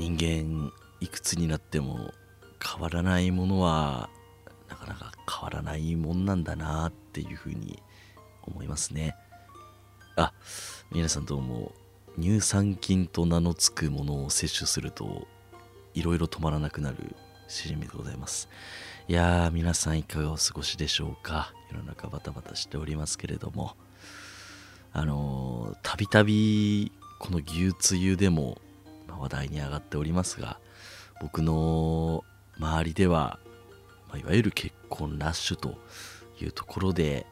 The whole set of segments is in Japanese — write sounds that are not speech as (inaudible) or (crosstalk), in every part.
人間いくつになっても変わらないものはなかなか変わらないもんなんだなっていうふうに思いますね。あ皆さんどうも乳酸菌と名の付くものを摂取するといろいろ止まらなくなるしじみでございます。いやー皆さんいかがお過ごしでしょうか？世の中バタバタしておりますけれども。あのたびたびこの牛つゆでも話題に上がっておりますが僕の周りでは、ま、いわゆる結婚ラッシュというところで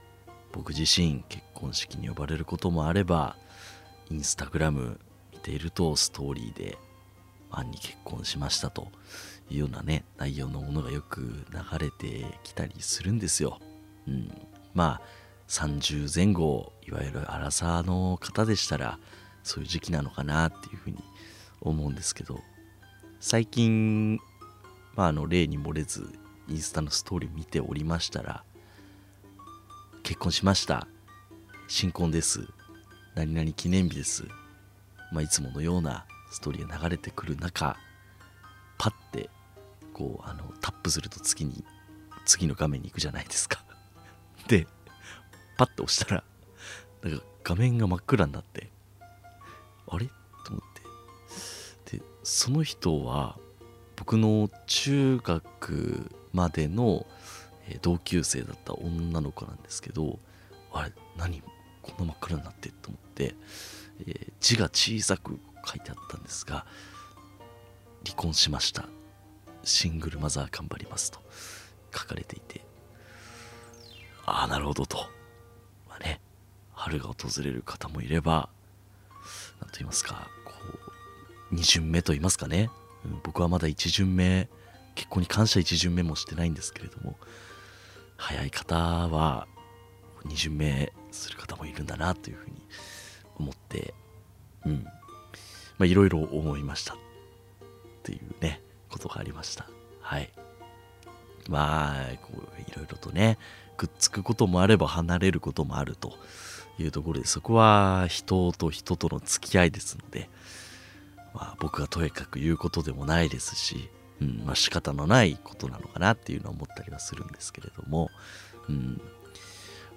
僕自身結婚式に呼ばれることもあればインスタグラム見ているとストーリーでファンに結婚しましたというようなね内容のものがよく流れてきたりするんですよ。うん、まあ30前後いわゆるアラサーの方でしたらそういう時期なのかなっていうふうに思うんですけど最近、まあ、あの例に漏れずインスタのストーリー見ておりましたら結婚しました。新婚です。何々記念日です、まあ、いつものようなストーリーが流れてくる中パッてこうあのタップすると次に次の画面に行くじゃないですか。(laughs) でパッと押したらなんか画面が真っ暗になってあれ？と思って。でその人は僕の中学までの同級生だった女の子なんですけどあれ何？こんな真っ暗になってと思って、えー、字が小さく書いてあったんですが離婚しました。シングルマザー頑張りますと書かれていてああなるほどと。まあね春が訪れる方もいれば何と言いますか2巡目と言いますかね、うん、僕はまだ1巡目結婚に感謝1巡目もしてないんですけれども早い方は2巡目する方もいるんだなというふうに思ってうん。まあいろいろ思いましたっていうねことがありました。はい。まあいろいろとねくっつくこともあれば離れることもあるというところでそこは人と人との付き合いですので、まあ、僕がとやかく言うことでもないですし、うんまあ、仕方のないことなのかなっていうのは思ったりはするんですけれども、うん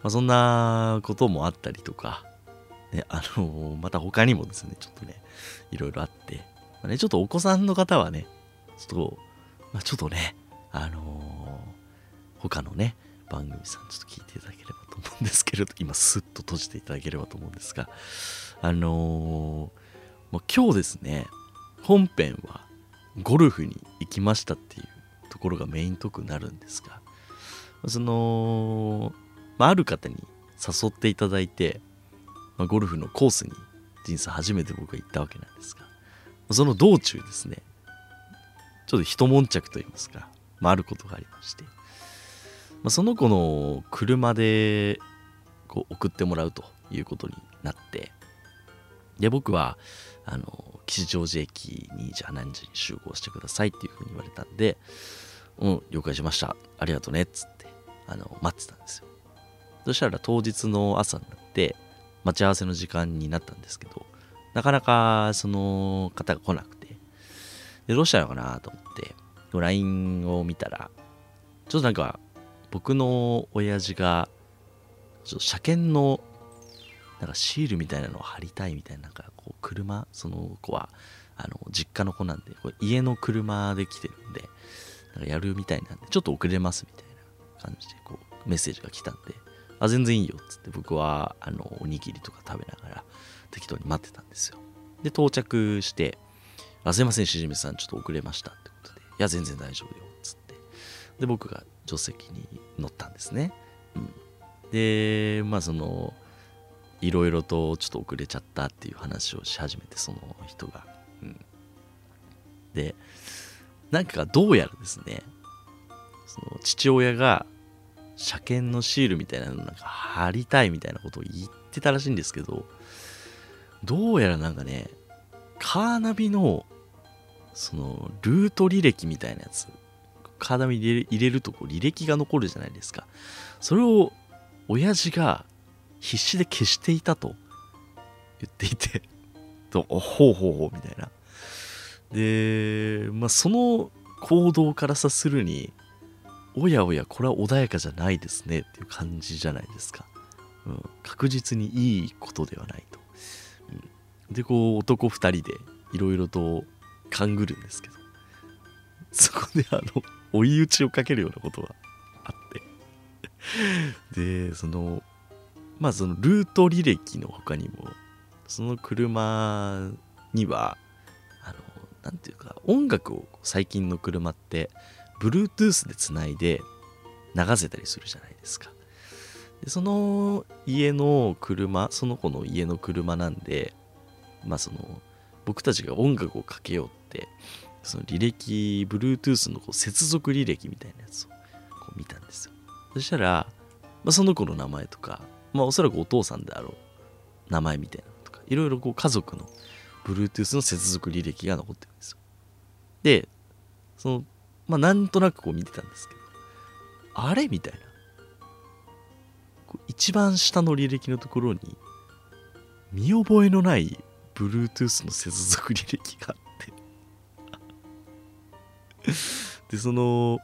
まあ、そんなこともあったりとか、ね、あのまた他にもですねちょっとねいろいろあって、まあね、ちょっとお子さんの方はねちょっと、まあ、ちょっとねあのー、他のね番組さんちょっと聞いていただければと思うんですけれど今スッと閉じていただければと思うんですがあのー、もう今日ですね本編はゴルフに行きましたっていうところがメイントークになるんですがその、まあ、ある方に誘っていただいて、まあ、ゴルフのコースに人生初めて僕が行ったわけなんですがその道中ですねちょっと一悶着といいますか、まあ、あることがありましてまあ、その子の車でこう送ってもらうということになってで僕はあの吉祥寺駅にじゃあ何時に集合してくださいっていうふうに言われたんで「うん了解しました。ありがとうね」っつってあの待ってたんですよ。そしたら当日の朝になって待ち合わせの時間になったんですけどなかなかその方が来なくてでどうしたのかなと思って LINE を見たらちょっとなんか僕の親父がちょっと車検のなんかシールみたいなのを貼りたいみたいななんかこう車その子はあの実家の子なんでこれ家の車で来てるんでなんかやるみたいなんでちょっと遅れますみたいな感じでこうメッセージが来たんであ全然いいよっつって僕はあのおにぎりとか食べながら (laughs) 適当に待ってたんですよで到着してあすいませんしじみさんちょっと遅れましたってことでいや全然大丈夫よっつってで僕が助手席に乗ったんですね。うん、でまあそのいろいろとちょっと遅れちゃったっていう話をし始めてその人が。うん、でなんかどうやらですねその父親が車検のシールみたいなのなんか貼りたいみたいなことを言ってたらしいんですけどどうやらなんかねカーナビのそのルート履歴みたいなやつ体に入れ入れるとこ履歴が残るじゃないですか。それを親父が必死で消していたと言っていて、(laughs) とほうほうほうみたいな。で、まあ、その行動からさするにおやおやこれは穏やかじゃないですねっていう感じじゃないですか、うん、確実にいいことではないと、うん、でこう男2人でいろいろと勘ぐるんですけど。そこであの追い打ちをかけるようなことがあって。でそのまあそのルート履歴の他にもその車にはあの何ていうか音楽を最近の車って Bluetooth でつないで流せたりするじゃないですか。でその家の車その子の家の車なんでまあその僕たちが音楽をかけようってその履歴 Bluetooth のこう接続履歴みたいなやつをこう見たんですよ。そしたら、まあ、その子の名前とかまあおそらくお父さんであろう名前みたいなのとかいろいろこう家族の Bluetooth の接続履歴が残ってるんですよ。でそのまあなんとなくこう見てたんですけどあれみたいな。一番下の履歴のところに見覚えのない Bluetooth の接続履歴があって。でその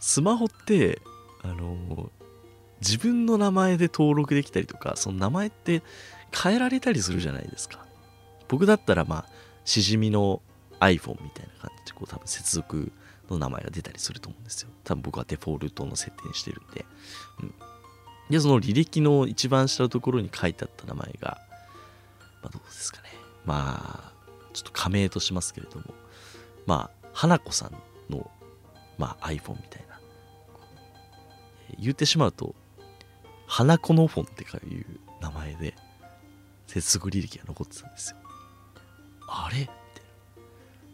スマホってあの自分の名前で登録できたりとかその名前って変えられたりするじゃないですか。僕だったらまあしじみの iPhone みたいな感じでこう多分接続の名前が出たりすると思うんですよ。多分僕はデフォルトの設定にしてるんで、うん、でその履歴の一番下のところに書いてあった名前が、まあ、どうですかね。まあちょっと仮名としますけれども。まあ花子さんの、まあ、iPhone みたいな。言ってしまうと花子のフォンっていう名前で接続履歴が残ってたんですよ。あれ？みたいな。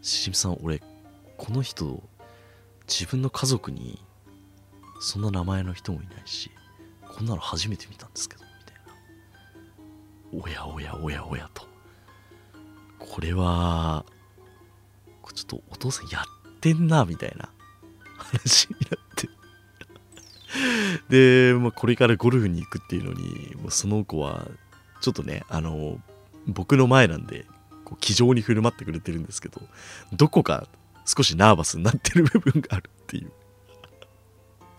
しじみさん俺この人自分の家族にそんな名前の人もいないしこんなの初めて見たんですけどみたいな。おやおやおやおやと。これはちょっとお父さんやってんなみたいな話になっ (laughs) で、まあ、これからゴルフに行くっていうのにもうその子はちょっとねあの僕の前なんでこう気丈に振る舞ってくれてるんですけどどこか少しナーバスになってる部分があるっていう。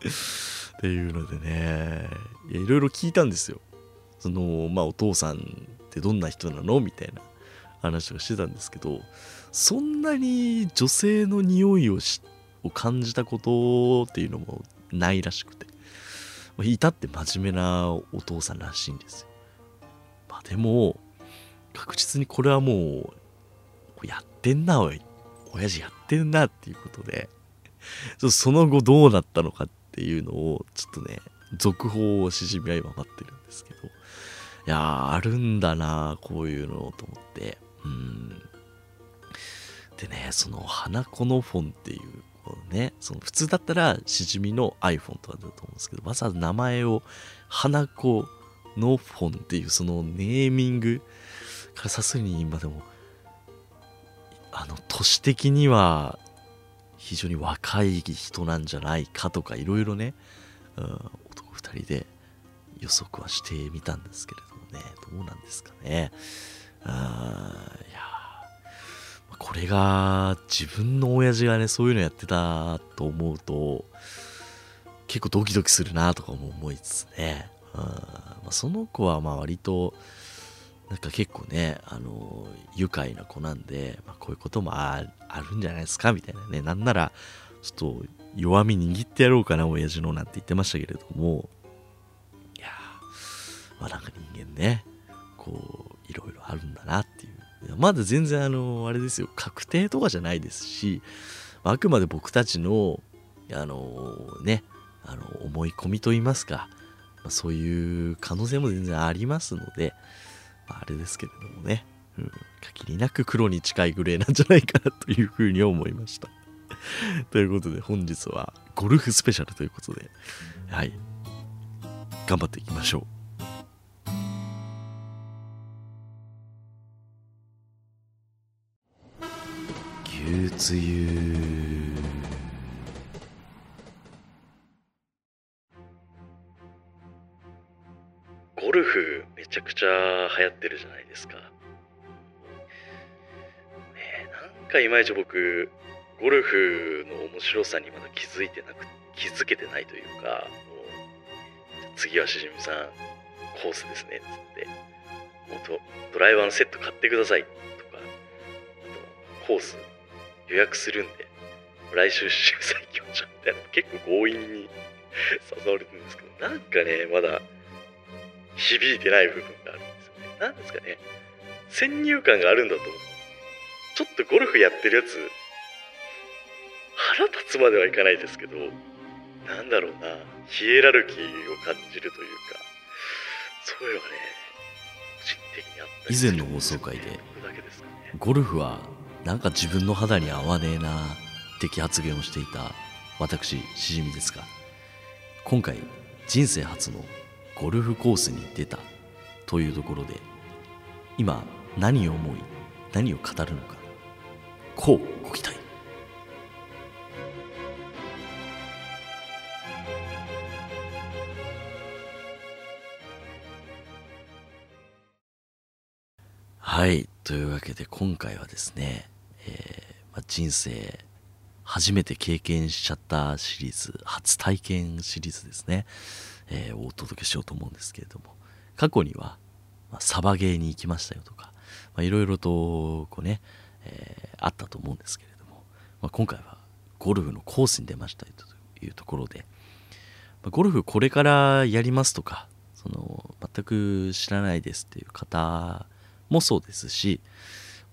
(laughs) っていうのでねいやいろいろ聞いたんですよ。そのまあお父さんってどんな人なのみたいな。話をしてたんですけどそんなに女性の匂いをを感じたことっていうのもないらしくて。至って真面目なお父さんらしいんですよ、まあ、でも確実にこれはもうやってんなおい。親父やってんなっていうことでその後どうなったのかっていうのをちょっとね続報をしじみは今待ってるんですけどいやあるんだなこういうのと思って。うん。でねその花子のフォンっていうねその普通だったらしじみの iPhone とかだと思うんですけどわざわざ名前を花子のフォンっていうそのネーミングからさすがに今でもあの年的には非常に若い人なんじゃないかとかいろいろね、うん、男2人で予測はしてみたんですけれどもねどうなんですかね。これが自分の親父がねそういうのやってたと思うと結構ドキドキするなとかも思いつつね、うん。ま、その子はまあ割となんか結構ね、あの愉快な子なんで、まあ、こういうこともあるんじゃないですかみたいなね、なんなら、ちょっと弱み握ってやろうかな、親父のなんて言ってましたけれども、いやまあなんか人間ね、こう、いろいろあるんだなっていう。まだ全然あの、あれですよ、確定とかじゃないですし、あくまで僕たちの、あのね、あの思い込みと言いますか、そういう可能性も全然ありますので、まあ、あれですけれどもね、うん、限りなく黒に近いグレーなんじゃないかなというふうに思いました。(laughs) ということで本日はゴルフスペシャルということで、はい、頑張っていきましょう。牛つゆゴルフめちゃくちゃ流行ってるじゃないですか。ねなんかいまいち僕ゴルフの面白さにまだ気づいてなく気づけてないというかもう次はしじみさんコースですねっつってもうドライバーのセット買ってくださいとかあとコース予約するんで来週しじみさん行きましょうみたいな結構強引に誘われてるんですけどなんかねまだ響いてない部分があるんですよね。なんですかね先入観があるんだと思う。ちょっとゴルフやってるやつ腹立つまではいかないですけどなんだろうなヒエラルキーを感じるというかそういうのがね個人的にあった以前の放送回でゴルフはなんか自分の肌に合わねえな的発言をしていた私しじみですが今回人生初のゴルフコースに出たというところで今何を思い何を語るのかこうご期待。はいというわけで今回はですね、えーまあ、人生初めて経験しちゃったシリーズ初体験シリーズですね、えー、お届けしようと思うんですけれども。過去には、まあ、サバゲーに行きましたよとかいろいろとこうね、えー、あったと思うんですけれども、まあ、今回はゴルフのコースに出ましたよというところで、まあ、ゴルフこれからやりますとかその全く知らないですっていう方もそうですし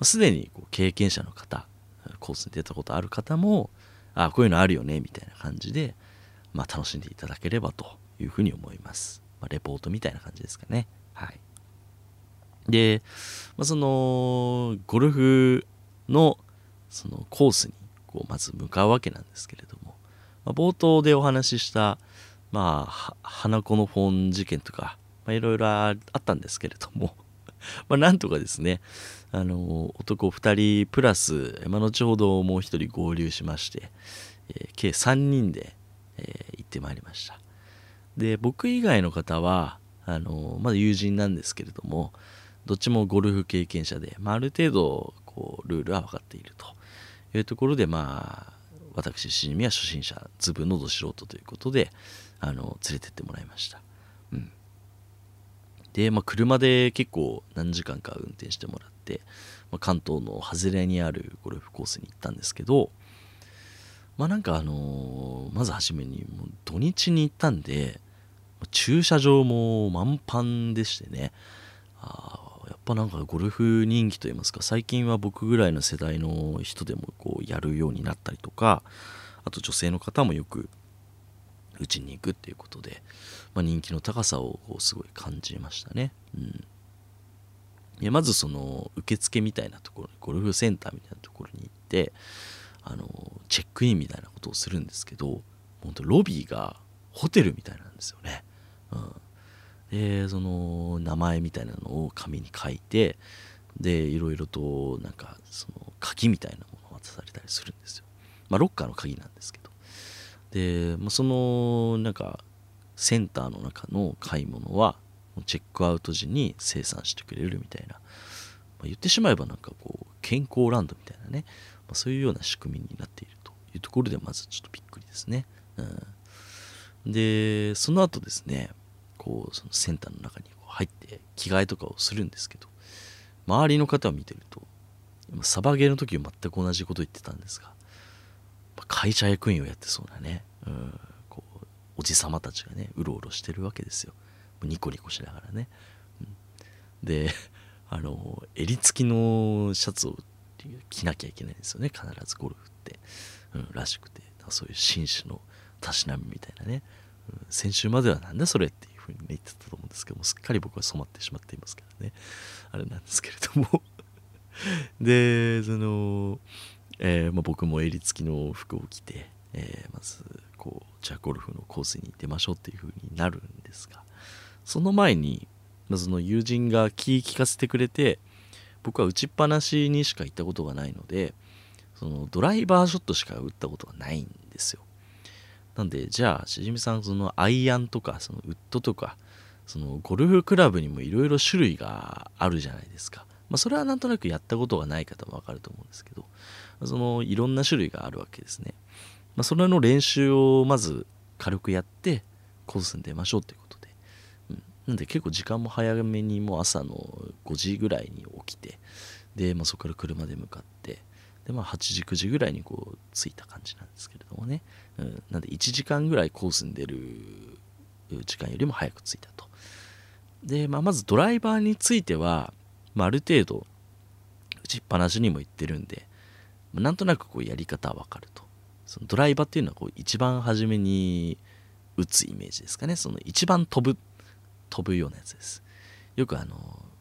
すで、にこう経験者の方コースに出たことある方もあこういうのあるよねみたいな感じで、まあ、楽しんでいただければというふうに思います、まあ、レポートみたいな感じですかね。はい。で、まあ、そのゴルフのそのコースにこうまず向かうわけなんですけれども、まあ、冒頭でお話ししたまあ花子の本事件とかいろいろあったんですけれども (laughs) まあなんとかですねあの男2人プラス、まあ、後ほどもう1人合流しまして、えー、計3人で、えー、行ってまいりました。で僕以外の方はあのまだ友人なんですけれどもどっちもゴルフ経験者で、まあ、ある程度こうルールは分かっているというところでまあ私しじみは初心者ズブのど素人ということであの連れてってもらいました、うん、で、まあ、車で結構何時間か運転してもらっ、まあ、関東の外れにあるゴルフコースに行ったんですけどまあなんかあのー、まず初めにもう土日に行ったんで駐車場も満帆でしてねあやっぱなんかゴルフ人気といいますか最近は僕ぐらいの世代の人でもこうやるようになったりとかあと女性の方もよくうちに行くっていうことで、まあ、人気の高さをすごい感じましたね。うん、いやまずその受付みたいなところにゴルフセンターみたいなところに行ってあのチェックインみたいなことをするんですけど本当ロビーがホテルみたいなんですよね。うん。でその名前みたいなのを紙に書いてでいろいろとなんかその鍵みたいなものを渡されたりするんですよ。まあロッカーの鍵なんですけど。で、まあ、そのなんかセンターの中の買い物はチェックアウト時に生産してくれるみたいな、まあ、言ってしまえばなんかこう健康ランドみたいなね、まあ、そういうような仕組みになっているというところでまずちょっとびっくりですね、うん、でその後ですねこうそのセンターの中に入って着替えとかをするんですけど周りの方を見てるとサバゲーの時は全く同じこと言ってたんですが会社役員をやってそうなね、うん、こうおじさまたちがねうろうろしてるわけですよ。ニコニコしながらね、うん、で (laughs) あの襟付きのシャツを着なきゃいけないんですよね。必ずゴルフって、うん、らしくて。そういう紳士のたしなみみたいなね、うん、先週まではなんだそれっていうふうにね言ってたと思うんですけどもすっかり僕は染まってしまっていますからね。(laughs) あれなんですけれども。(laughs) でその、えーまあ、僕も襟付きの服を着て、えー、まずこうじゃあゴルフのコースに出ましょうっていうふうになるんですがその前に、まあ、その友人が気利かせてくれて僕は打ちっぱなしにしか行ったことがないのでそのドライバーショットしか打ったことがないんですよ。なんでじゃあしじみさんそのアイアンとかそのウッドとかそのゴルフクラブにもいろいろ種類があるじゃないですか、まあ、それはなんとなくやったことがない方もわかると思うんですけどそのいろんな種類があるわけですね、まあ、それの練習をまず軽くやってコースに出ましょうということ、なんで結構時間も早めにもう朝の5時ぐらいに起きてで、まあ、そこから車で向かってで、まあ、8時9時ぐらいにこう着いた感じなんですけれどもね、うん、なんで1時間ぐらいコースに出る時間よりも早く着いたと。で、まあ、まずドライバーについては、まあ、ある程度打ちっぱなしにも言ってるんで、まあ、なんとなくこうやり方はわかると。そのドライバーっていうのはこう一番初めに打つイメージですかね。その一番飛ぶ飛ぶようなやつです。よくあの、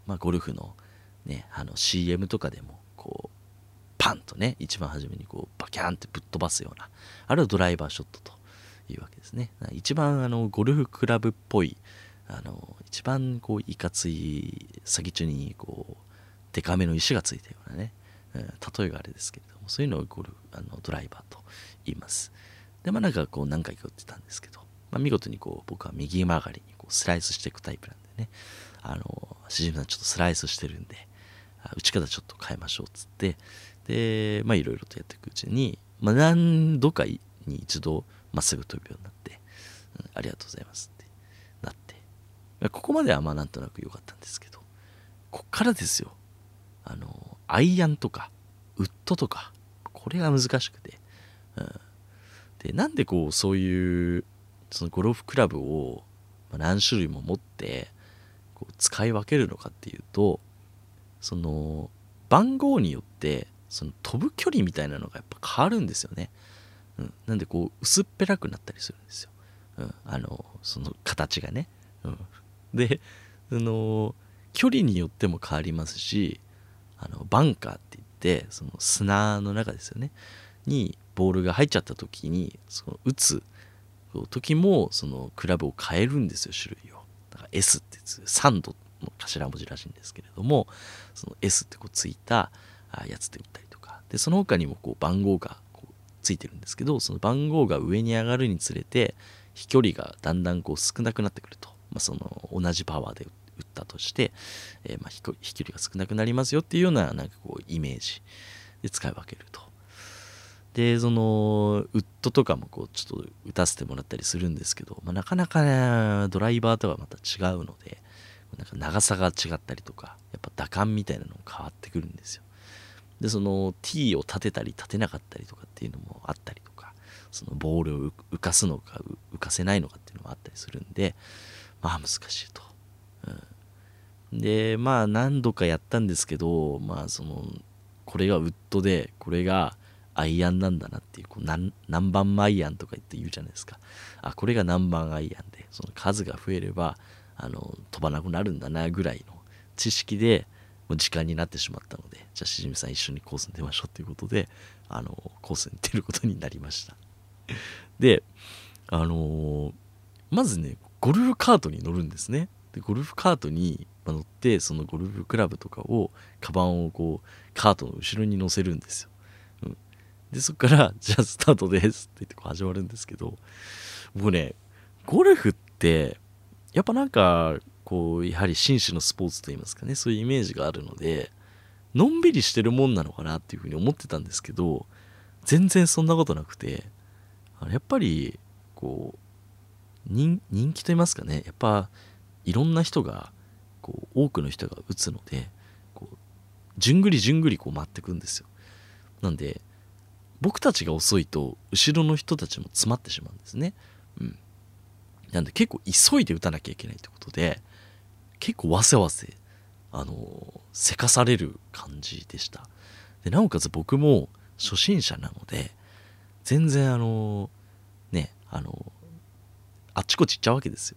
まあ、ゴルフの,、ね、あの CM とかでもこうパンとね一番初めにこうバキャンってぶっ飛ばすようなあれはドライバーショットというわけですね。一番あのゴルフクラブっぽいあの一番こういかつい先中にこうデカめの石がついたようなね、うん、例えがあれですけれどもそういうのをゴルフあのドライバーと言います。でまあなんかこう何回か打ってたんですけど、まあ、見事にこう僕は右曲がりにスライスしていくタイプなんでね。あのしじみさんちょっとスライスしてるんで打ち方ちょっと変えましょうっつって。でまあいろいろとやっていくうちに、まあ、何度かに一度まっすぐ飛ぶようになって、うん、ありがとうございますってなって。ここまではまあなんとなく良かったんですけどこっからですよ。あのアイアンとかウッドとかこれが難しくて、うん、でなんでこうそういうそのゴルフクラブを何種類も持ってこう使い分けるのかっていうとその番号によってその飛ぶ距離みたいなのがやっぱ変わるんですよね、うん、なんでこう薄っぺらくなったりするんですよ、うん、あのその形がね、うん、であの距離によっても変わりますしあのバンカーって言ってその砂の中ですよね。にボールが入っちゃった時にその打つ時もそのクラブを変えるんですよ種類を。だから S って3度の頭文字らしいんですけれどもその S ってこうついたやつで打ったりとか。でその他にもこう番号がこうついてるんですけどその番号が上に上がるにつれて飛距離がだんだんこう少なくなってくると、まあ、その同じパワーで打ったとして、えー、ま飛距離が少なくなりますよっていうようななんかこうイメージで使い分けると。でそのウッドとかもこうちょっと打たせてもらったりするんですけど、まあ、なかなかねドライバーとはまた違うのでなんか長さが違ったりとかやっぱ打感みたいなのも変わってくるんですよ。でその T を立てたり立てなかったりとかっていうのもあったりとかそのボールを浮かすのか浮かせないのかっていうのもあったりするんでまあ難しいと、うん、でまあ何度かやったんですけどまあそのこれがウッドでこれがアイアンなんだなっていうこう何何番アイアンとか言って言うじゃないですか。あこれが何番アイアンでその数が増えればあの飛ばなくなるんだなぐらいの知識でもう時間になってしまったのでじゃあしじみさん一緒にコースに出ましょうということであのコースに出ることになりました。であのー、まずねゴルフカートに乗るんですね。でゴルフカートに乗ってそのゴルフクラブとかをカバンをこうカートの後ろに乗せるんですよ、でそっから「(laughs) じゃあスタートです」って言ってこう始まるんですけど僕ねゴルフってやっぱなんかこうやはり紳士のスポーツといいますかねそういうイメージがあるのでのんびりしてるもんなのかなっていうふうに思ってたんですけど全然そんなことなくてやっぱりこう人気と言いますかねやっぱいろんな人がこう多くの人が打つのでこうじゅんぐりじゅんぐりこう回ってくんですよ。なんで僕たちが遅いと後ろの人たちも詰まってしまうんですね。うん。なんで結構急いで打たなきゃいけないってことで結構わせわせあのせかされる感じでした。でなおかつ僕も初心者なので全然あのねあのあっちこっち行っちゃうわけですよ。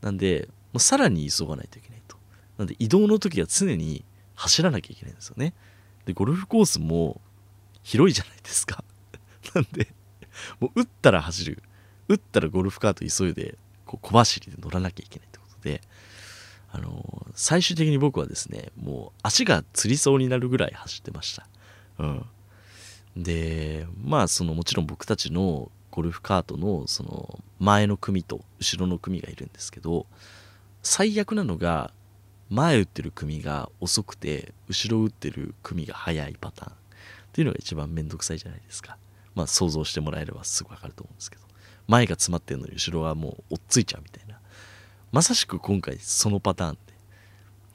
なんでもうさらに急がないといけないと。なんで移動の時は常に走らなきゃいけないんですよね。でゴルフコースも広いじゃないですか。(laughs) なんでもう打ったら走る。打ったらゴルフカート急いでこう小走りで乗らなきゃいけないってことであの最終的に僕はですねもう足がつりそうになるぐらい走ってました、うん、でまあそのもちろん僕たちのゴルフカートのその前の組と後ろの組がいるんですけど最悪なのが前打ってる組が遅くて後ろ打ってる組が速いパターン。っていうのが一番めんどくさいじゃないですか。まあ想像してもらえればすぐ分かると思うんですけど。前が詰まってるのに後ろはもう追っついちゃうみたいな。まさしく今回そのパターンで。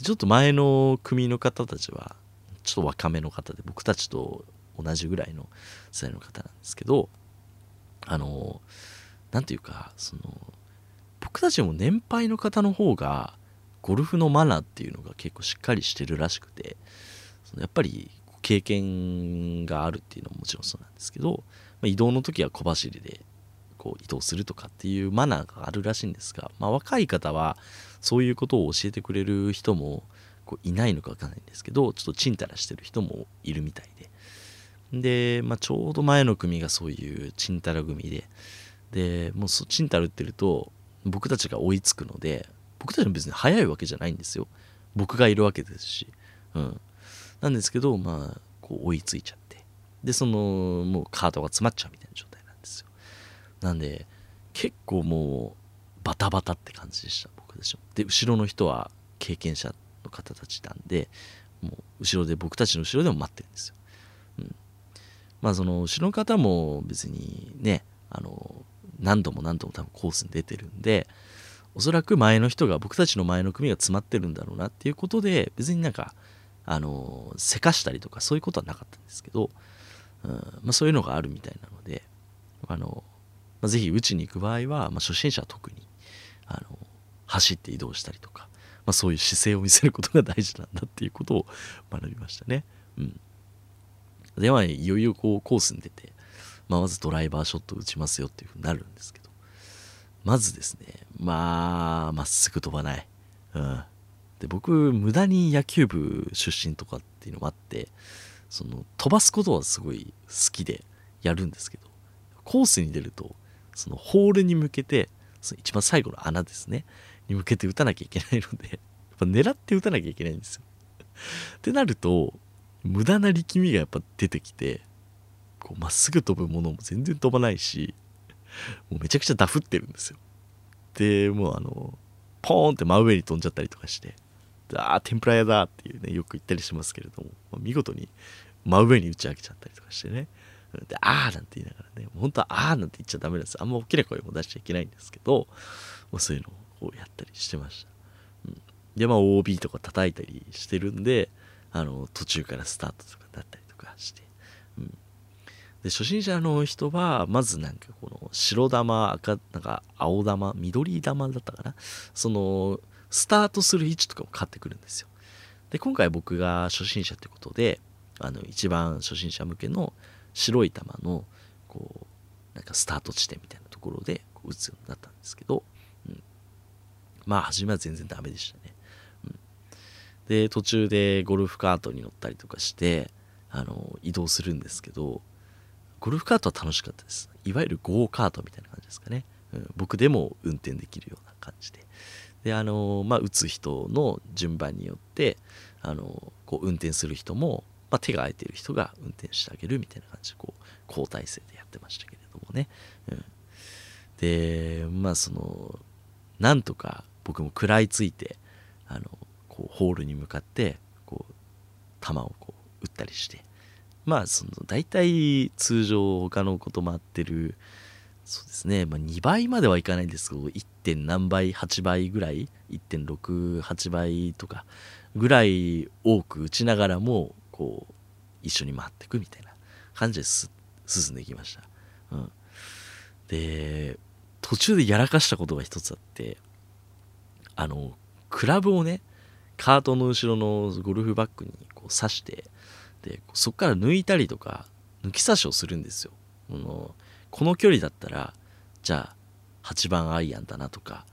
ちょっと前の組の方たちはちょっと若めの方で僕たちと同じぐらいの世代の方なんですけどあの何て言うかその僕たちも年配の方の方がゴルフのマナーっていうのが結構しっかりしてるらしくてやっぱり経験があるっていうのももちろんそうなんですけど、まあ、移動の時は小走りでこう移動するとかっていうマナーがあるらしいんですが、まあ、若い方はそういうことを教えてくれる人もこういないのか分かんないんですけどちょっとちんたらしてる人もいるみたいで。で、まあ、ちょうど前の組がそういうちんたら組ででもうちんたら打ってると僕たちが追いつくので僕たちも別に速いわけじゃないんですよ。僕がいるわけですし、うん、なんですけどまあこう追いついちゃって。でそのもうカートが詰まっちゃうみたいな状態なんですよ。なんで結構もうバタバタって感じでした僕でしょで後ろの人は経験者の方たちなんでもう後ろで僕たちの後ろでも待ってるんですよ、うん、まあその後ろの方も別にねあの何度も何度も多分コースに出てるんでおそらく前の人が僕たちの前の組が詰まってるんだろうなっていうことで別になんかあのせかしたりとかそういうことはなかったんですけど、うんまあ、そういうのがあるみたいなのであの、まあ、ぜひ打ちに行く場合は、まあ、初心者は特にあの走って移動したりとか、まあ、そういう姿勢を見せることが大事なんだっていうことを (laughs) 学びましたね。うん、では、いよいよこうコースに出て、まあ、まずドライバーショット打ちますよっていうふうになるんですけどまずですねまあまっすぐ飛ばない、うん、で僕無駄に野球部出身とかっていうのもあってその飛ばすことはすごい好きでやるんですけどコースに出るとそのホールに向けてその一番最後の穴ですねに向けて打たなきゃいけないのでやっぱ狙って打たなきゃいけないんですよ。ってなると無駄な力みがやっぱ出てきてこうまっすぐ飛ぶものも全然飛ばないしもうめちゃくちゃダフってるんですよ。でもうあのポーンって真上に飛んじゃったりとかしてああ天ぷら屋だっていうねよく言ったりしますけれども、まあ、見事に真上に打ち上げちゃったりとかしてね。でああなんて言いながらね本当はああなんて言っちゃダメなんです。あんま大きな声も出しちゃいけないんですけど、まあ、そういうのをやったりしてました、うん、でまあ OB とか叩いたりしてるんであの途中からスタートとかだったりとかして、うん、で初心者の人はまずなんかこの白玉赤なんか青玉緑玉だったかな？そのスタートする位置とかも変わってくるんですよ。で今回僕が初心者ってことであの一番初心者向けの白い球のこうなんかスタート地点みたいなところでこう打つようになったんですけど、うん、まあ初めは全然ダメでしたね、うん、で途中でゴルフカートに乗ったりとかしてあの移動するんですけどゴルフカートは楽しかったです。いわゆるゴーカートみたいな感じですかね、うん、僕でも運転できるような感じで。であのまあ打つ人の順番によってあのこう運転する人も、まあ、手が空いてる人が運転してあげるみたいな感じでこう交代制でやってましたけれどもね、うん、でまあそのなんとか僕も食らいついてあのこうホールに向かってこう球をこう打ったりして。まあその大体通常他のこと回ってるそうですね、まあ、2倍まではいかないんですけど 1. 点何倍8倍ぐらい1.68倍とかぐらい多く打ちながらもこう一緒に回っていくみたいな感じで進んでいきました、うん、で途中でやらかしたことが一つあってあのクラブをねカートの後ろのゴルフバッグにこう刺してでそこから抜いたりとか抜き差しをするんですよ。このこの距離だったらじゃあ8番アイアンだなとか、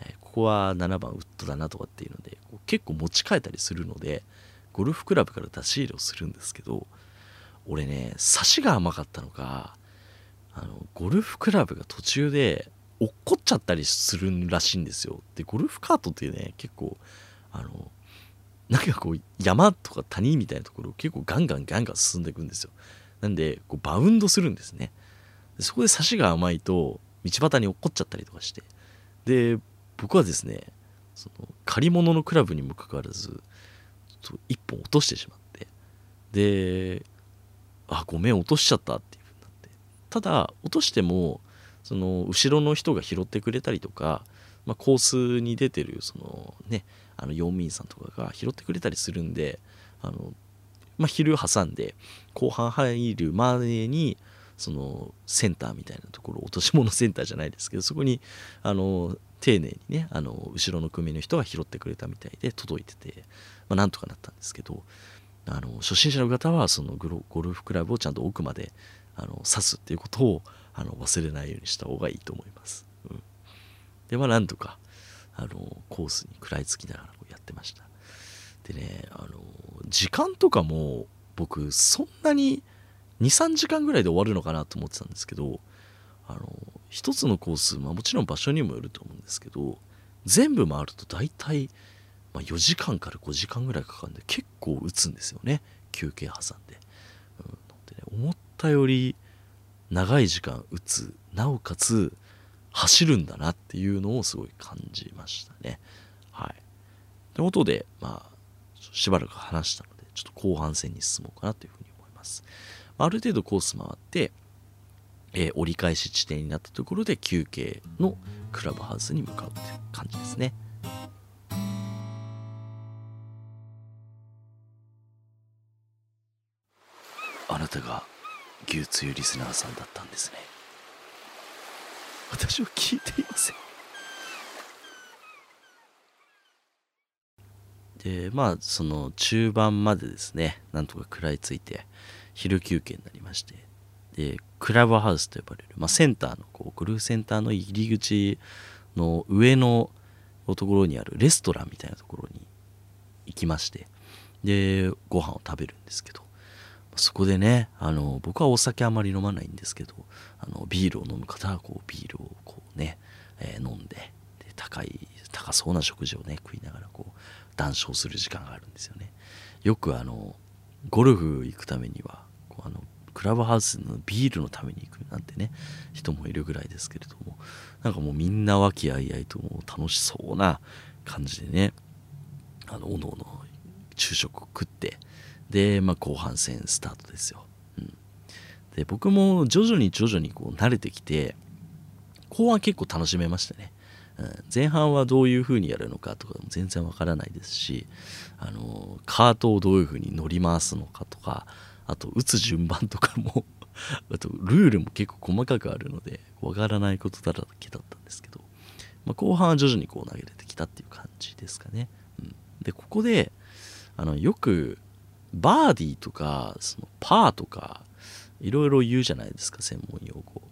えここは7番ウッドだなとかっていうので結構持ち替えたりするのでゴルフクラブから出し入れをするんですけど俺ね差しが甘かったのかあのゴルフクラブが途中で落っこっちゃったりするらしいんですよ。でゴルフカートってね結構あのなんかこう山とか谷みたいなところを結構ガンガンガンガン進んでいくんですよ。なんでこうバウンドするんですね。そこで差しが甘いと道端に落っこっちゃったりとかして。で僕はですねその借り物のクラブにもかかわらず1本落としてしまって。であごめん落としちゃったっていうふうになって。ただ落としてもその後ろの人が拾ってくれたりとか、まあ、コースに出てるそのねあの用務員さんとかが拾ってくれたりするんであの、まあ、昼挟んで後半入るまでにそのセンターみたいなところ落とし物センターじゃないですけどそこにあの丁寧にねあの後ろの組の人が拾ってくれたみたいで届いてて、まあ、なんとかなったんですけどあの初心者の方はそのゴルフクラブをちゃんと奥まであの刺すっていうことをあの忘れないようにした方がいいと思います。うん、でまあなんとかあのコースに食らいつきながらやってました。でねあの時間とかも僕そんなに23時間ぐらいで終わるのかなと思ってたんですけどあの一つのコース、まあ、もちろん場所にもよると思うんですけど全部回ると大体、まあ、4時間から5時間ぐらいかかるんで結構打つんですよね休憩挟んで,、うん、でね、思ったより長い時間打つなおかつ走るんだなっていうのをすごい感じましたね。はい。ということでまあしばらく話したのでちょっと後半戦に進もうかなというふうに思います。ある程度コース回ってえー、折り返し地点になったところで休憩のクラブハウスに向かうという感じですね。あなたが牛つゆリスナーさんだったんですね。私は聞いていません。でまあその中盤までですねなんとか食らいついて昼休憩になりまして。でクラブハウスと呼ばれる、まあ、センターのこうゴルフセンターの入り口の上のところにあるレストランみたいなところに行きまして。でご飯を食べるんですけど。そこでねあの僕はお酒あまり飲まないんですけどあのビールを飲む方はこうビールをこうね、えー、飲んでで高い高そうな食事をね食いながらこう談笑する時間があるんですよね。よくあのゴルフ行くためにはあのクラブハウスのビールのために行くなんてね人もいるぐらいですけれどもなんかもうみんな和気あいあいともう楽しそうな感じでねあのおのおの昼食を食ってで、まあ、後半戦スタートですよ、うん、で僕も徐々に徐々にこう慣れてきて後半結構楽しめましたね、うん、前半はどういう風にやるのかとかも全然わからないですしあのカートをどういう風に乗り回すのかとかあと打つ順番とかも (laughs) あとルールも結構細かくあるのでわからないことだらけだったんですけど、まあ、後半は徐々にこう投げれてきたっていう感じですかね、うん、でここであのよくバーディーとかそのパーとかいろいろ言うじゃないですか専門用語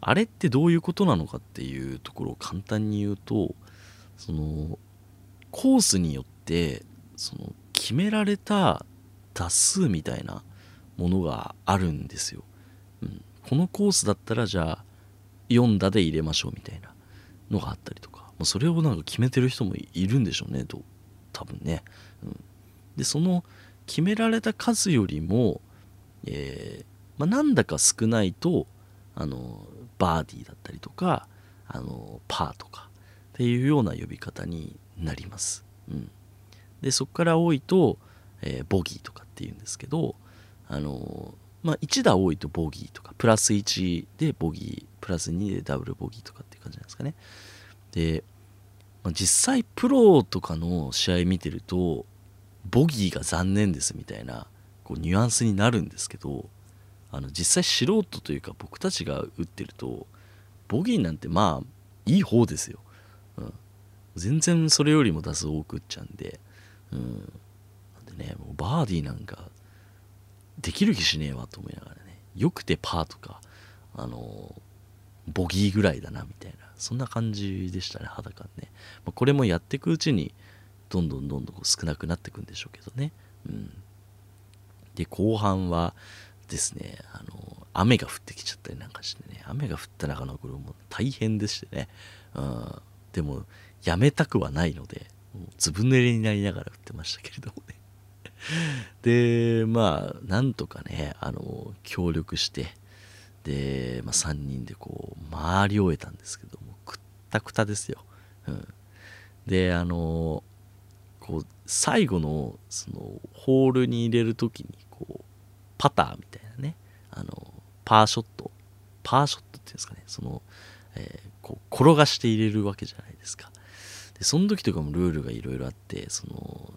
あれってどういうことなのかっていうところを簡単に言うとそのコースによってその決められた打数みたいなものがあるんですよ、うん、このコースだったらじゃあ4打で入れましょうみたいなのがあったりとか。もうそれをなんか決めてる人もいるんでしょうねと多分ね、うん、でその決められた数よりも、えー、まあ、なんだか少ないとあのバーディーだったりとかあのパーとかっていうような呼び方になります、うん、でそこから多いと、えー、ボギーとかっていうんですけどあのまあ、1打多いとボギーとかプラス1でボギープラス2でダブルボギーとかっていう感じなんですかね。で、まあ、実際プロとかの試合見てるとボギーが残念ですみたいなこうニュアンスになるんですけどあの実際素人というか僕たちが打ってるとボギーなんてまあいい方ですよ、うん、全然それよりも打数多く打っちゃうんで,、うん、でねもうバーディーなんかできる気しねえわと思いながらねよくてパーとかあのボギーぐらいだなみたいなそんな感じでしたね肌感ね、まあ、これもやっていくうちにどんどんどんどん少なくなっていくんでしょうけどね。うん。で後半はですねあの雨が降ってきちゃったりなんかしてね雨が降った中のこれも大変でしてね、うん、でもやめたくはないのでずぶ濡れになりながら降ってましたけれどもね。(laughs) でまあなんとかねあの協力してで、まあ、3人でこう回り終えたんですけどもくったくたですよ、うん、であのこう最後のそのホールに入れる時にこうパターみたいなねあのパーショットパーショットっていうんですかねその、えー、こう転がして入れるわけじゃないですか。でその時とかもルールがいろいろあってその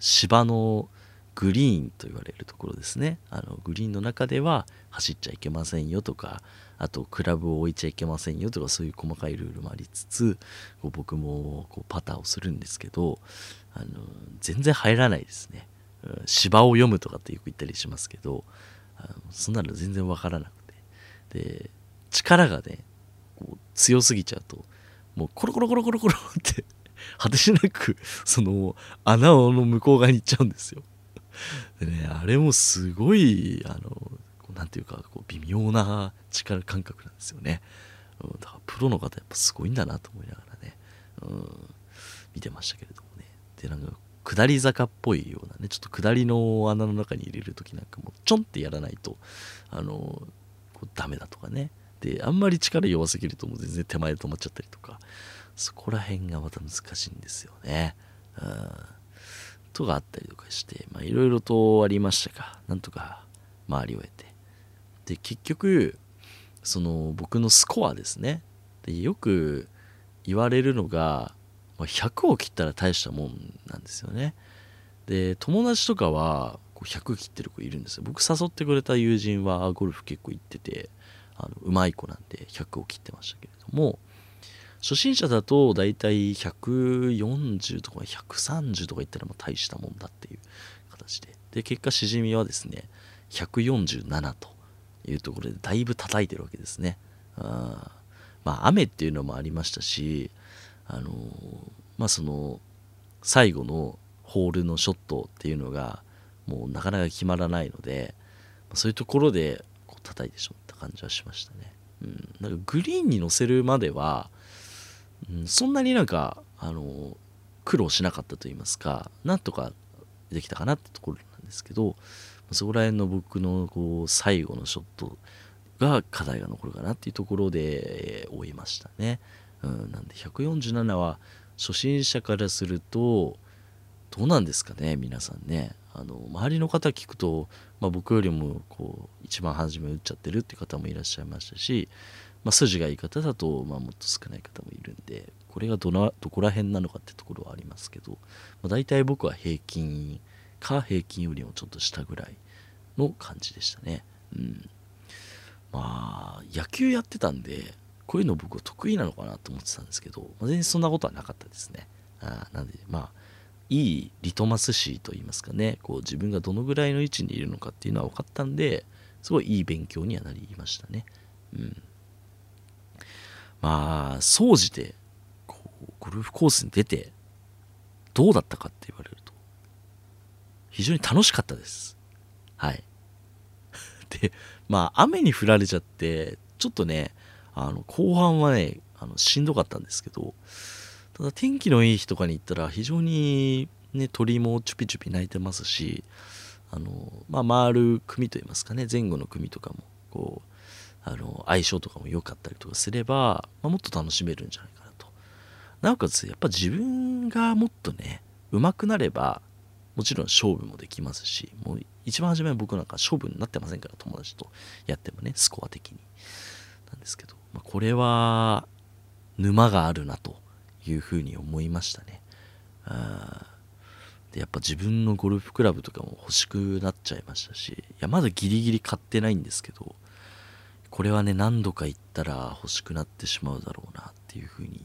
芝のグリーンと言われるところですね。あのグリーンの中では走っちゃいけませんよとかあとクラブを置いちゃいけませんよとかそういう細かいルールもありつつこう僕もこうパターをするんですけどあの全然入らないですね、うん、芝を読むとかってよく言ったりしますけどあのそんなの全然わからなくて。で力がねこう強すぎちゃうともうコロコロコロコロコロって (laughs) 果てしなく (laughs) その穴の向こう側に行っちゃうんですよ。でねあれもすごいあの何ていうかこう微妙な力感覚なんですよね、うん、だからプロの方やっぱすごいんだなと思いながらね、うん、見てましたけれどもね。でなんか下り坂っぽいようなねちょっと下りの穴の中に入れる時なんかもうちょんってやらないとあのこうダメだとかね。であんまり力弱すぎるともう全然手前で止まっちゃったりとか。そこら辺がまた難しいんですよね。うん。とがあったりとかして、まあいろいろとありましたが、なんとか回り終えて。で、結局、その僕のスコアですね。で、よく言われるのが、まあ、100を切ったら大したもんなんですよね。で、友達とかは100切ってる子いるんですよ。僕誘ってくれた友人はゴルフ結構行ってて、あのうまい子なんで100を切ってましたけれども、初心者だと大体140とか130とかいったらもう大したもんだっていう形で。で結果しじみはですね147というところでだいぶ叩いてるわけですね。あまあ雨っていうのもありましたしあのまあその最後のホールのショットっていうのがもうなかなか決まらないのでそういうところでこう叩いてしまった感じはしましたね、うん、なんかグリーンに乗せるまではうん、そんなになんかあの苦労しなかったと言いますかなんとかできたかなってところなんですけどそこら辺の僕のこう最後のショットが課題が残るかなっていうところで終えましたね、うん、なんで147は初心者からするとどうなんですかね皆さんね。あの周りの方聞くと、まあ、僕よりもこう一番初め打っちゃってるって方もいらっしゃいましたしまあ、筋がいい方だと、まあ、もっと少ない方もいるんでこれがどなどこら辺なのかってところはありますけど、まあ、大体僕は平均か平均よりもちょっと下ぐらいの感じでしたね。うん、まあ野球やってたんでこういうの僕は得意なのかなと思ってたんですけど、まあ、全然そんなことはなかったですね。あなんでまあいいリトマス紙といいますかねこう自分がどのぐらいの位置にいるのかっていうのは分かったんですごいいい勉強にはなりましたね。うんまあ、総じて、こう、ゴルフコースに出て、どうだったかって言われると、非常に楽しかったです。はい。(laughs) で、まあ、雨に降られちゃって、ちょっとね、あの、後半はね、あのしんどかったんですけど、ただ天気のいい日とかに行ったら、非常にね、鳥もチュピチュピ鳴いてますし、あの、まあ、回る組といいますかね、前後の組とかも、こう、あの相性とかも良かったりとかすれば、まあ、もっと楽しめるんじゃないかなと。なおかつやっぱ自分がもっとね上手くなればもちろん勝負もできますしもう一番初めは僕なんか勝負になってませんから友達とやってもねスコア的に。なんですけど、まあ、これは沼があるなというふうに思いましたね。あでやっぱ自分のゴルフクラブとかも欲しくなっちゃいましたしいやまだギリギリ買ってないんですけどこれはね何度か行ったら欲しくなってしまうだろうなっていうふうに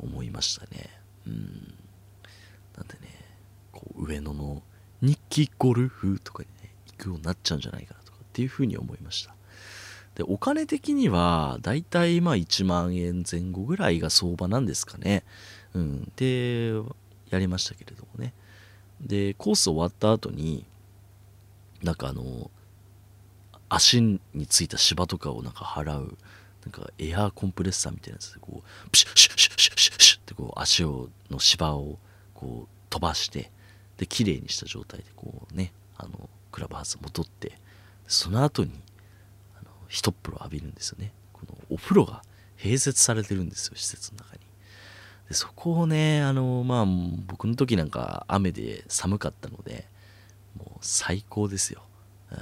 思いましたね。うん。なんでねこう上野の日記ゴルフとかにね行くようになっちゃうんじゃないかなとかっていうふうに思いました。でお金的にはだいたいまあ1万円前後ぐらいが相場なんですかね。うん。でやりましたけれどもね。でコース終わった後になんかあの足についた芝とかをなんか払うなんかエアーコンプレッサーみたいなやつでこうプシュッシュッシュッシュッシュッシュってこう足をの芝をこう飛ばしてで綺麗にした状態でこうねあのクラブハウス戻ってその後にあの一風呂浴びるんですよね。このお風呂が併設されてるんですよ施設の中に。でそこをねあのまあ僕の時なんか雨で寒かったのでもう最高ですよ、うん、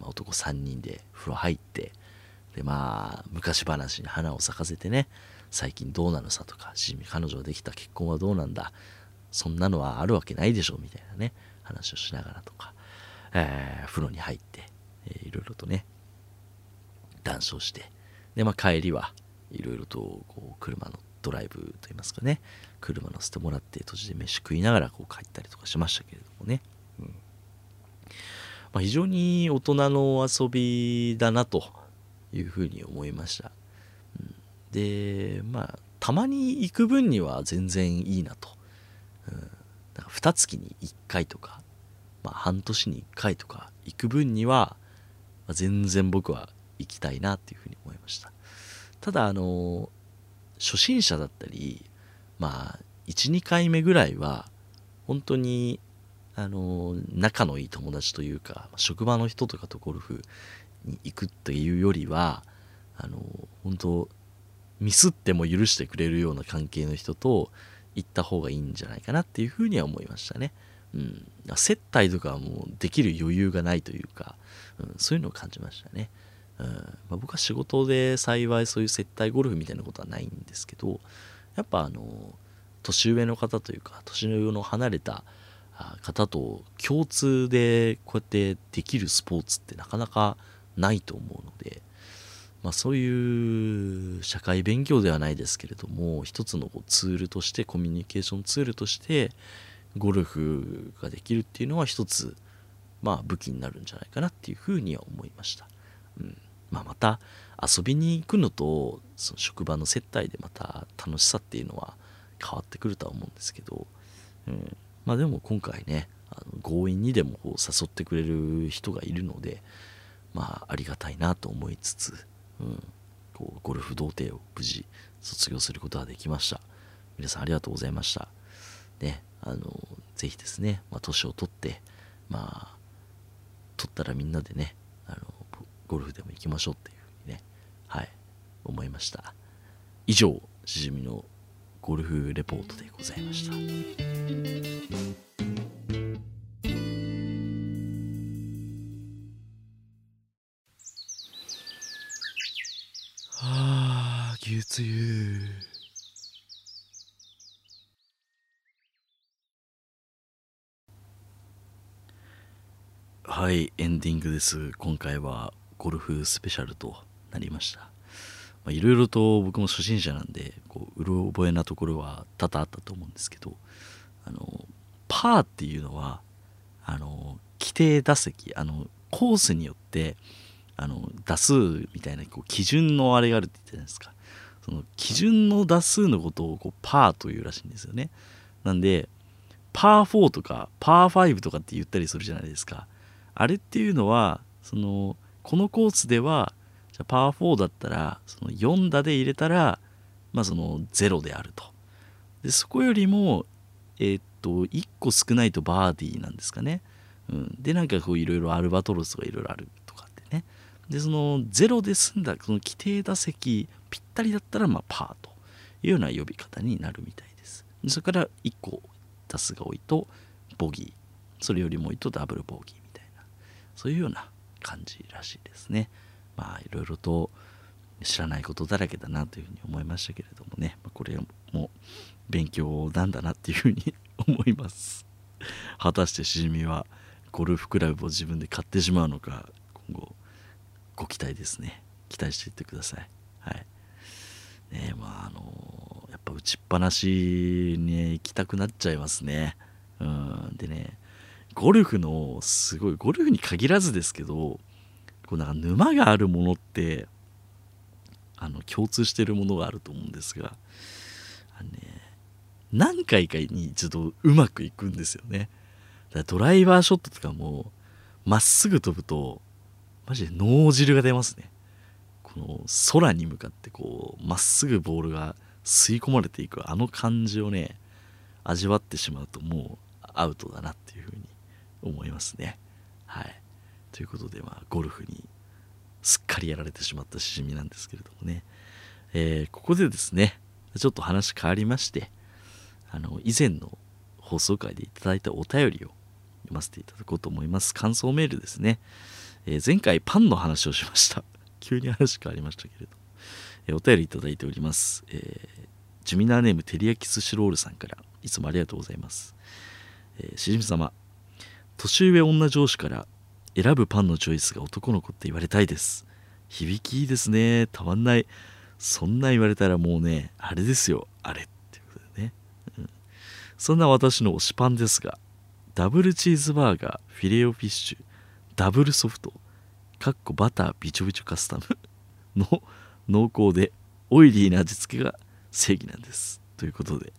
まあ、男3人で風呂入ってでまあ昔話に花を咲かせてね最近どうなのさとかしじみ彼女ができた結婚はどうなんだそんなのはあるわけないでしょみたいなね話をしながらとか、えー、風呂に入って、えー、いろいろとね談笑してでまあ帰りはいろいろとこう車のドライブといいますかね車乗せてもらって途中で飯食いながらこう帰ったりとかしましたけれどもね、うん。まあ、非常に大人の遊びだなというふうに思いました、でまあたまに行く分には全然いいなと、うん、だから2月に1回とか、まあ、半年に1回とか行く分には、ま、全然僕は行きたいなっていうふうに思いました。ただあの初心者だったりまあ12回目ぐらいは本当にあの仲のいい友達というか職場の人とかとゴルフに行くっていうよりはあの本当ミスっても許してくれるような関係の人と行った方がいいんじゃないかなっていうふうには思いましたね。うん、接待とかはもうできる余裕がないというか、うん、そういうのを感じましたね。うんまあ、僕は仕事で幸いそういう接待ゴルフみたいなことはないんですけどやっぱあの年上の方というか年上の離れた方と共通でこうやってできるスポーツってなかなかないと思うので、まあ、そういう社会勉強ではないですけれども一つのこうツールとしてコミュニケーションツールとしてゴルフができるっていうのは一つまあ武器になるんじゃないかなっていうふうには思いました。うんまあ、また遊びに行くのとその職場の接待でまた楽しさっていうのは変わってくるとは思うんですけど、うん、まあでも今回ねあの強引にでも誘ってくれる人がいるのでまあありがたいなと思いつつ、うん、こうゴルフ童貞を無事卒業することができました。皆さんありがとうございました。ねあのぜひですね、まあ、年を取ってまあ取ったらみんなでねあのゴルフでも行きましょうっていうふうにねはい思いました。以上しじみのゴルフレポートでございました。はあ牛つゆ。はいエンディングです。今回はゴルフスペシャルとなりました。いろいろと僕も初心者なんでこううろ覚えなところは多々あったと思うんですけどあのパーっていうのはあの規定打席あのコースによってあの打数みたいなこう基準のあれがあるって言ったじゃないですか。その基準の打数のことをこうパーというらしいんですよね。なんでパー4とかパー5とかって言ったりするじゃないですか。あれっていうのはそのこのコースではじゃパー4だったらその4打で入れたらまあその0であると。でそこよりもえー、っと1個少ないとバーディーなんですかね、うん、でなんかこういろいろアルバトロスとかいろいろあるとかってね。でその0で済んだその規定打席ぴったりだったらまあパーというような呼び方になるみたいです。それから1個打数が多いとボギー。それよりも多いとダブルボギーみたいな。そういうような感じらしいですね。まあいろいろと知らないことだらけだなというふうに思いましたけれどもね、まこれも勉強なんだなっていうふうに (laughs) 思います。果たしてしじみはゴルフクラブを自分で買ってしまうのか今後ご期待ですね。期待していってください。はい。ねまああのやっぱ打ちっぱなしに行きたくなっちゃいますね。うん。でねゴルフのすごいゴルフに限らずですけどこうなんか沼があるものってあの共通してるものがあると思うんですがあの、ね、何回かに一度うまくいくんですよね。だドライバーショットとかもまっすぐ飛ぶとマジで脳汁が出ますね。この空に向かってこうまっすぐボールが吸い込まれていくあの感じをね味わってしまうともうアウトだなっていうふうに思いますね。はい、ということで、まあ、ゴルフにすっかりやられてしまったしじみなんですけれどもね、えー、ここでですねちょっと話変わりましてあの以前の放送回でいただいたお便りを読ませていただこうと思います。感想メールですね、えー前回パンの話をしました。(laughs) 急に話変わりましたけれど、えーお便りいただいております、えジュミナーネームてりやき寿司ロールさんからいつもありがとうございます、えしじみ様年上女上司から選ぶパンのチョイスが男の子って言われたいです。響きいいですね。たまんない。そんな言われたらもうねあれですよ。あれっていうことでね、うん。そんな私の推しパンですがダブルチーズバーガーフィレオフィッシュダブルソフトかっこバターびちょびちょカスタム (laughs) の濃厚でオイリーな味付けが正義なんです。ということで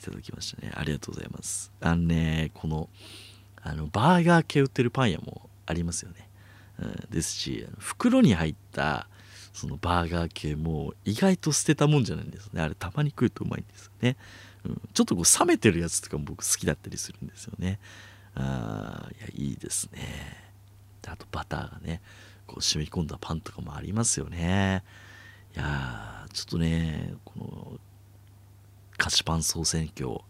いただきましたね。ありがとうございます。あのねこのあのバーガー系売ってるパン屋もありますよね、うん、ですし袋に入ったそのバーガー系も意外と捨てたもんじゃないんですね。あれたまに食うとうまいんですよね、うん、ちょっとこう冷めてるやつとかも僕好きだったりするんですよね。あーいやいいですね。あとバターがねこう染み込んだパンとかもありますよね。いやちょっとねこの菓子パン総選挙ちょ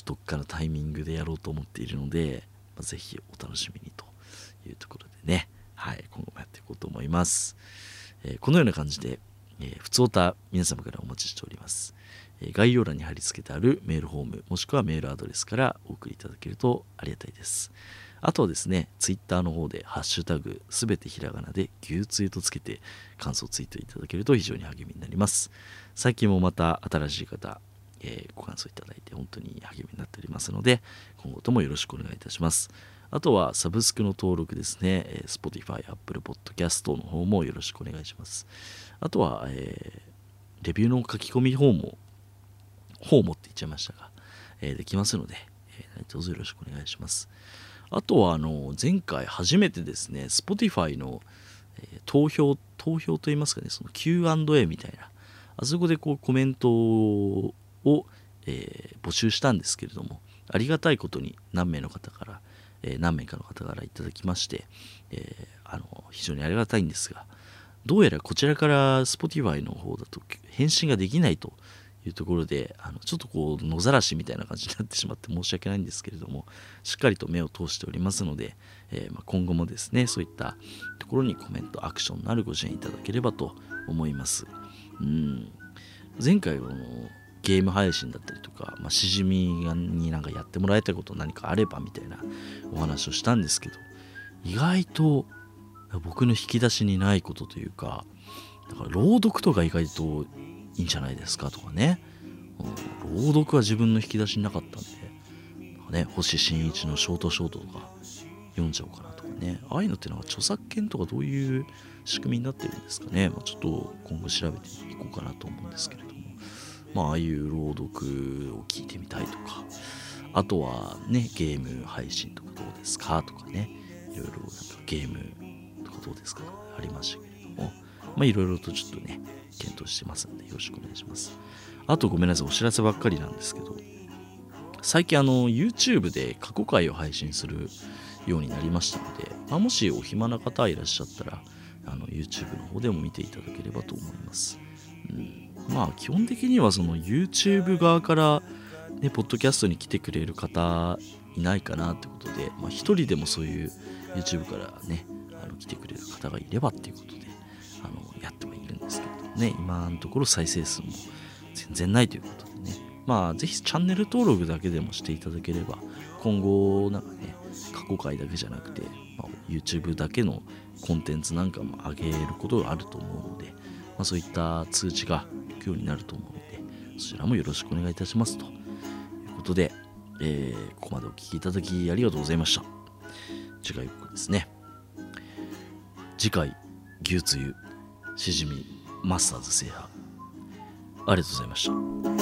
っとどっかのタイミングでやろうと思っているので、まあ、ぜひお楽しみにと。いうところでねはい今後もやっていこうと思います、えーこのような感じで、えー、普通歌皆様からお待ちしております、えー概要欄に貼り付けてあるメールフォームもしくはメールアドレスからお送りいただけるとありがたいですあとはですね、ツイッターの方で、ハッシュタグ、すべてひらがなで、牛つゆとつけて、感想ツイートいただけると非常に励みになります。最近もまた新しい方、えーご感想いただいて、本当に励みになっておりますので、今後ともよろしくお願いいたします。あとは、サブスクの登録ですね、え Spotify、Apple Podcast の方もよろしくお願いします。あとは、えーレビューの書き込み方も、方もって言っちゃいましたが、えーできますので、えーどうぞよろしくお願いします。あとはあの前回初めてですね Spotify の、え投票投票といいますかねその Q&A みたいなあそこでこうコメントを、えー募集したんですけれどもありがたいことに何名の方から、え何名かの方からいただきまして、えあの非常にありがたいんですがどうやらこちらから Spotify の方だと返信ができないというところであのちょっとこう野ざらしみたいな感じになってしまって申し訳ないんですけれどもしっかりと目を通しておりますので、えーま今後もですねそういったところにコメントアクションのあるご支援いただければと思います。うん。前回はあのゲーム配信だったりとか、まあ、しじみになんかやってもらいたいこと何かあればみたいなお話をしたんですけど意外と僕の引き出しにないことというかだから朗読とか意外といいんじゃないですかとかね、うん朗読は自分の引き出しになかったんでかね星新一のショートショートとか読んじゃおうかなとかね。ああいうのってなんか著作権とかどういう仕組みになってるんですかね、まあ、ちょっと今後調べていこうかなと思うんですけれども。まああいう朗読を聞いてみたいとかあとはねゲーム配信とかどうですか？とかねいろいろなんかゲームとかどうですかとか？ありましたけれどもまあいろいろとちょっとね検討してますんでよろしくお願いします。あとごめんなさいお知らせばっかりなんですけど最近あの YouTube で過去回を配信するようになりましたので、まあ、もしお暇な方いらっしゃったらあの YouTube の方でも見ていただければと思います、うん、まあ基本的にはその YouTube 側からねポッドキャストに来てくれる方いないかなってことで、まあ、一人でもそういう YouTube からねあの来てくれる方がいればっていうことであのやってはいるんですけどね今のところ再生数も全然ないということでね。まあぜひチャンネル登録だけでもしていただければ今後なんかね過去回だけじゃなくて、まあ YouTube だけのコンテンツなんかも上げることがあると思うので、まあ、そういった通知がくようになると思うのでそちらもよろしくお願いいたしますと。いうことで、えーここまでお聴きいただきありがとうございました。次回ですね次回牛つゆしじみマスターズ制覇ありがとうございました。